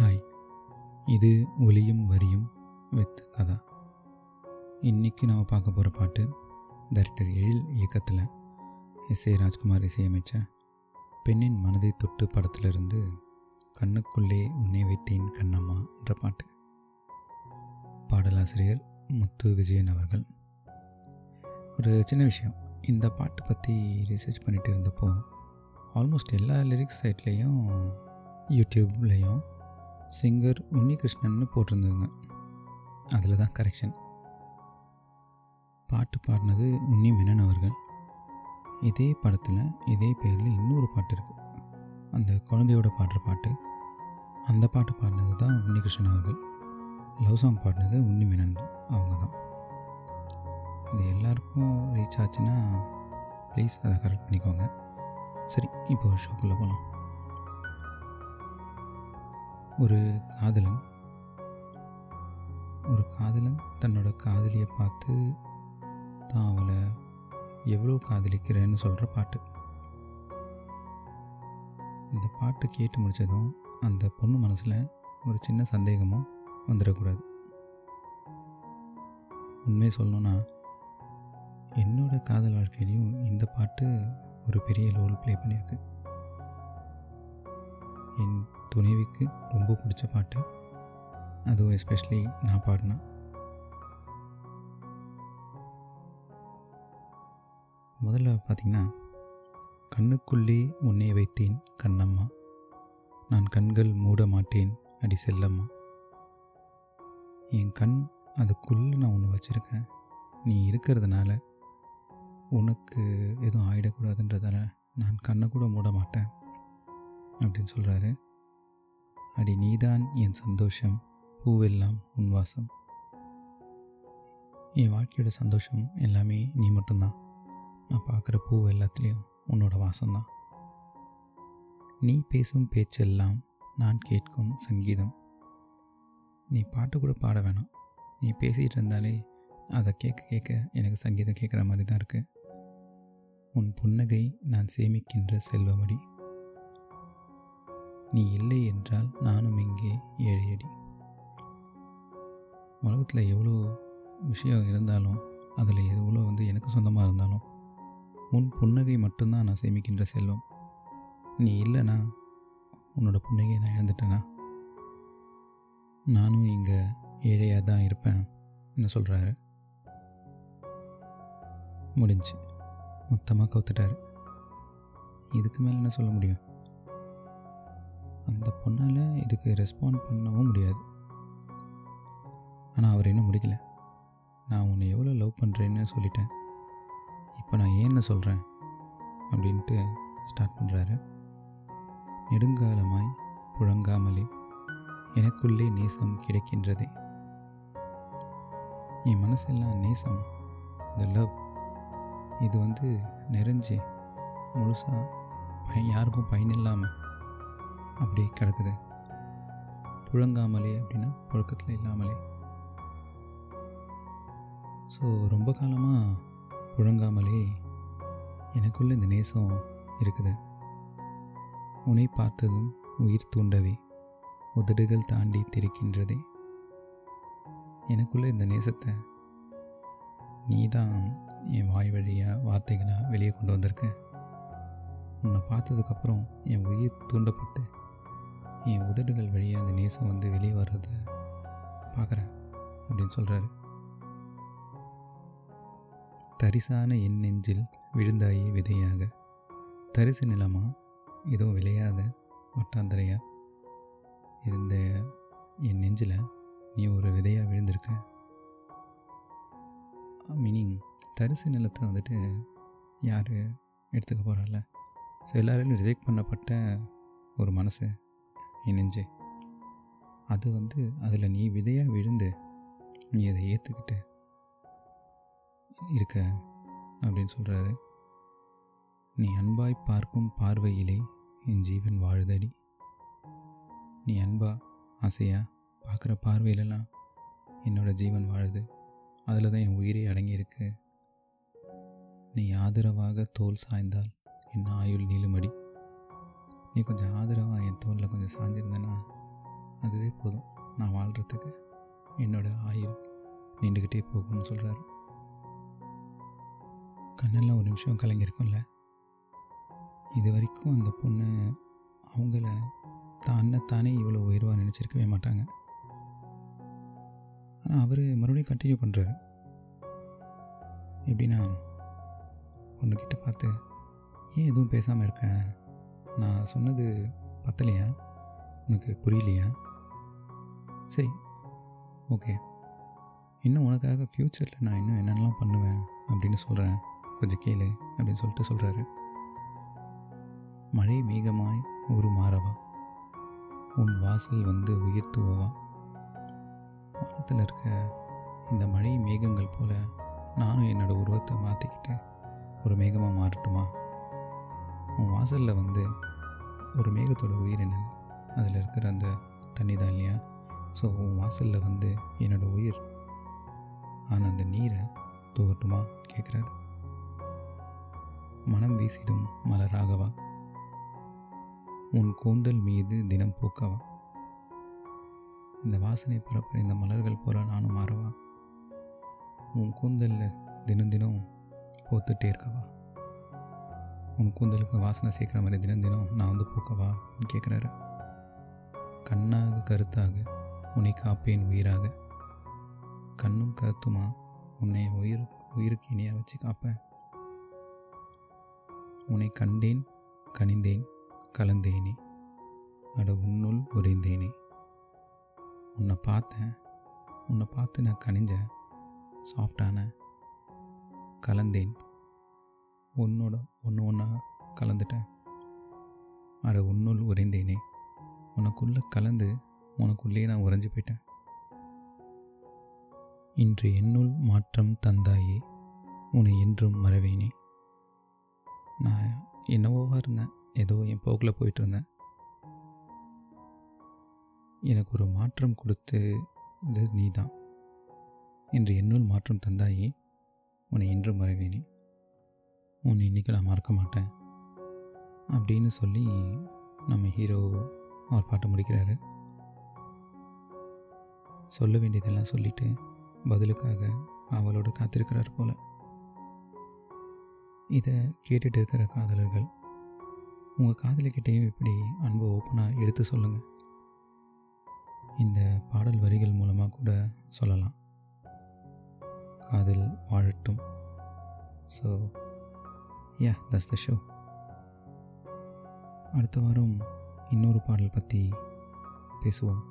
Hi. இது ஒலியும் வரியும் வித் கதா. இன்றைக்கி நாம் பார்க்க போகிற பாட்டு டைரக்டர் எழில் இயக்கத்தில் எஸ் ஏ ராஜ்குமார் இசையமைச்ச பெண்ணின் மனதை தொட்டு படத்திலிருந்து கண்ணுக்குள்ளே உன்னை வைத்தேன் கண்ணம்மா என்ற பாட்டு. பாடலாசிரியர் முத்து விஜயன் அவர்கள். ஒரு சின்ன விஷயம். இந்த பாட்டு பற்றி ரிசர்ச் பண்ணிட்டு இருந்தப்போ ஆல்மோஸ்ட் எல்லா லிரிக்ஸ் சைட்லேயும் யூடியூப்லேயும் சிங்கர் உன்னிகிருஷ்ணன்னு போட்டிருந்ததுங்க. அதில் தான் கரெக்ஷன் பாட்டு பாடினது உன்னி மேனன் அவர்கள். இதே படத்தில் இதே பேரில் இன்னொரு பாட்டு இருக்குது அந்த குழந்தையோட பாடுற பாட்டு. அந்த பாட்டு பாடினது தான் உன்னிகிருஷ்ணன் அவர்கள். லவ் சாங் பாடினது உன்னி மேனன் அவங்க தான். இது எல்லாருக்கும் ரீச் ஆச்சுன்னா ப்ளீஸ் அதை கரெக்ட் பண்ணிக்கோங்க. சரி இப்போ ஷோக்குள்ளே போகலாம் ஒரு காதலன் ஒரு காதலன் தன்னோட காதலியை பார்த்து தான் அவளை எவ்வளோ காதலிக்கிறேன்னு சொல்கிற பாட்டு. இந்த பாட்டு கேட்டு முடித்ததும் அந்த பொண்ணு மனசில் ஒரு சின்ன சந்தேகமும் வந்துடக்கூடாது. உண்மையை சொல்லணும்னா என்னோட காதல் வாழ்க்கையிலையும் இந்த பாட்டு ஒரு பெரிய ரோல் ப்ளே பண்ணியிருக்கு. துணைவிக்கு ரொம்ப பிடிச்ச பாட்டு. அதுவும் எஸ்பெஷலி நான் பாடினேன் முதல்ல பார்த்திங்கன்னா கண்ணுக்குள்ளே உன்னை வைத்தேன் கண்ணம்மா. நான் கண்கள் மூட மாட்டேன் அடி செல்லம்மா. என் கண் அதுக்குள்ளே நான் ஒன்று வச்சுருக்கேன். நீ இருக்கிறதுனால உனக்கு எதுவும் ஆகிடக்கூடாதுன்றதால நான் கண்ணை கூட மூட மாட்டேன். அப்படின்னு சொல்கிறாரு அடி நீதான் என் சந்தோஷம் பூவெல்லாம் உன் வாசம். என் வாழ்க்கையோட சந்தோஷம் எல்லாமே நீ மட்டும்தான். நான் பார்க்குற பூ எல்லாத்துலேயும் உன்னோட வாசம்தான். நீ பேசும் பேச்செல்லாம் நான் கேட்கும் சங்கீதம். நீ பாட்டு கூட பாட வேணாம். நீ பேசிகிட்டு இருந்தாலே அதை கேட்க கேட்க எனக்கு சங்கீதம் கேட்குற மாதிரி தான் இருக்குது உன் புன்னகை நான் சேமிக்கின்ற செல்வமடி. நீ இல்லை என்றால் நானும் இங்கே ஏழையடி. உலகத்தில் எவ்வளோ விஷயம் இருந்தாலும் அதில் எவ்வளோ வந்து எனக்கு சொந்தமாக இருந்தாலும் உன் புன்னகை மட்டும்தான் நான் சேமிக்கின்ற செல்வம். நீ இல்லைனா உன்னோட புன்னகையை நான் இழந்துட்டேனா? நானும் இங்கே ஏழையாக தான் இருப்பேன் என்ன சொல்கிறாரு முடிஞ்சு. மொத்தமாக கவுத்துட்டாரு. இதுக்கு மேலே என்ன சொல்ல முடியும்? அந்த பொண்ணால் இதுக்கு ரெஸ்பாண்ட் பண்ணவும் முடியாது. ஆனால் அவர் இன்னும் முடிக்கல. நான் உன்னை எவ்வளோ லவ் பண்ணுறேன்னு சொல்லிட்டேன். இப்போ நான் ஏன்னு சொல்கிறேன் அப்படின்ட்டு ஸ்டார்ட் பண்ணுறாரு நெடுங்காலமாய் புழங்காமலே எனக்குள்ளே நேசம் கிடைக்கின்றதே. என் மனசெல்லாம் நேசம் இந்த லவ் இது வந்து நிறைஞ்சு முழுசாக பயன் யாருக்கும் பயன் இல்லாமல் அப்படி கிடக்குது. புழங்காமலே அப்படின்னா புழக்கத்தில் இல்லாமலே. ஸோ ரொம்ப காலமாக புழங்காமலே எனக்குள்ள இந்த நேசம் இருக்குது. உன்னை பார்த்ததும் உயிர் தூண்டவே உதடுகள் தாண்டி திரிக்கின்றதே. எனக்குள்ள இந்த நேசத்தை நீ தான் என் வாய் வழியாக வார்த்தைகளாக வெளியே கொண்டு வந்திருக்க. உன்னை பார்த்ததுக்கப்புறம் என் உயிர் தூண்டப்பட்டு என் உதடுகள் வழியாக அந்த நேசம் வந்து வெளியே வர்றத பார்க்குறேன் அப்படின்னு சொல்கிறாரு தரிசான என் நெஞ்சில் விழுந்தாயே விதையாக. தரிசு நிலமா? எதுவும் விளையாத வட்டாந்தரையா? இருந்த என் நெஞ்சில் நீ ஒரு விதையாக விழுந்திருக்க. மீனிங் தரிசு நிலத்தை வந்துட்டு யார் எடுத்துக்க போகிறால ஸோ எல்லாராலையும் ரிஜெக்ட் பண்ணப்பட்ட ஒரு மனசு. என் நெஞ்சு அது வந்து அதில் நீ விதையாக விழுந்து நீ அதை ஏற்றுக்கிட்டு இருக்க அப்படின்னு சொல்கிறாரு நீ அன்பாய் பார்க்கும் பார்வையிலே என் ஜீவன் வாழுதடி. நீ அன்பா ஆசையா பார்க்குற பார்வையிலலாம் என்னோட ஜீவன் வாழுது. அதில் தான் என் உயிரே அடங்கியிருக்கு. நீ ஆதரவாக தோல் சாய்ந்தால் என் ஆயுள் நீளுமடி நீ கொஞ்சம் ஆதரவாக என் தோளில் கொஞ்சம் சாஞ்சிருந்தேன்னா அதுவே போதும். நான் வாழ்கிறதுக்கு என்னோட ஆயுள் நீண்டுக்கிட்டே போகும்னு சொல்கிறாரு கண்ணெல்லாம் ஒரு நிமிஷம் கலங்கியிருக்கும்ல இது வரைக்கும் அந்த பொண்ணு அவங்கள தானே இவ்வளோ உயர்வாக நினச்சிருக்கவே மாட்டாங்க. ஆனால் அவர் மறுபடியும் கண்டினியூ பண்ணுறாரு எப்படின்னா பொண்ணுக்கிட்ட பார்த்து ஏன் எதுவும் பேசாமல் இருக்கேன் நான் சொன்னது பத்தலையா? உனக்கு புரியலையா? சரி ஓகே. இன்னும் உனக்காக ஃப்யூச்சரில் நான் இன்னும் என்னென்னலாம் பண்ணுவேன் அப்படின்னு சொல்கிறேன் கொஞ்சம் கேளு அப்படின்னு சொல்லிட்டு சொல்கிறாரு மழை மேகமாய் ஒரு மாறவா? உன் வாசல் வந்து உயர்த்துவவா? வானத்தில் இருக்க இந்த மழை மேகங்கள் போல நானும் என்னோடய உருவத்தை மாற்றிக்கிட்டு ஒரு மேகமாக மாறட்டுமா? உன் வாசலில் வந்து ஒரு மேகத்தோட உயிர் என்ன? அதில் இருக்கிற அந்த தண்ணி தான் இல்லையா? ஸோ உன் வாசலில் வந்து என்னோடய உயிர். ஆனால் அந்த நீரை தூகட்டுமா? கேட்குறாரு மனம் வீசிடும் மலராகவா? உன் கூந்தல் மீது தினம் பூக்கவா? இந்த வாசனை பரப்புற இந்த மலர்கள் போல நானும் மாறவா? உன் கூந்தலில் தினம் தினம் போத்துட்டே இருக்கவா? உன் கூந்தலுக்கு வாசனை சேர்க்குற மாதிரி தினம் தினம் நான் வந்து பூக்கவா கேட்குறாரு கண்ணாக கருத்தாக உன்னை காப்பேன் உயிராக. கண்ணும் கருத்துமா உன்னை உயிர் உயிருக்கு இணையாக வச்சு காப்பேன். உன்னை கண்டேன் கனிந்தேன் கலந்தேனே. அட உன்னுள் உறைந்தேனே. உன்னை பார்த்தேன் உன்னை பார்த்து நான் கனிஞ்சேன் சாஃப்டான கலந்தேன். உன்னோட ஒன்று ஒன்றா கலந்துட்டேன். அட உன்னுள் உறைந்தேனே. உனக்குள்ளே கலந்து உனக்குள்ளே நான் உறைஞ்சு போயிட்டேன். இன்று என்னுள் மாற்றம் தந்தாயே உன்னை என்றும் மறவேனே. நான் என்னவோவாக இருந்தேன்? ஏதோ என் போக்கில் போயிட்டு இருந்தேன். எனக்கு ஒரு மாற்றம் கொடுத்து இது நீ தான் இன்று என்னுள் மாற்றம் தந்தாயே உன்னை என்றும் மறவேனே. உன்னை இன்றைக்கி நான் மறக்க மாட்டேன் அப்படின்னு சொல்லி நம்ம ஹீரோ அவர் பாட்டை முடிக்கிறாரு. சொல்ல வேண்டியதெல்லாம் சொல்லிட்டு பதிலுக்காக அவளோட காத்திருக்கிறார் போல். இதை கேட்டுட்டு இருக்கிற காதலர்கள் உங்கள் காதலிக்கிட்டேயும் இப்படி அன்பை ஓப்பனாக எடுத்து சொல்லுங்கள் இந்த பாடல் வரிகள் மூலமாக கூட சொல்லலாம். காதல் வாழட்டும். So yeah thus the show அடுத்த வாரம் இன்னொரு பாடல் பற்றி பேசுவோம்.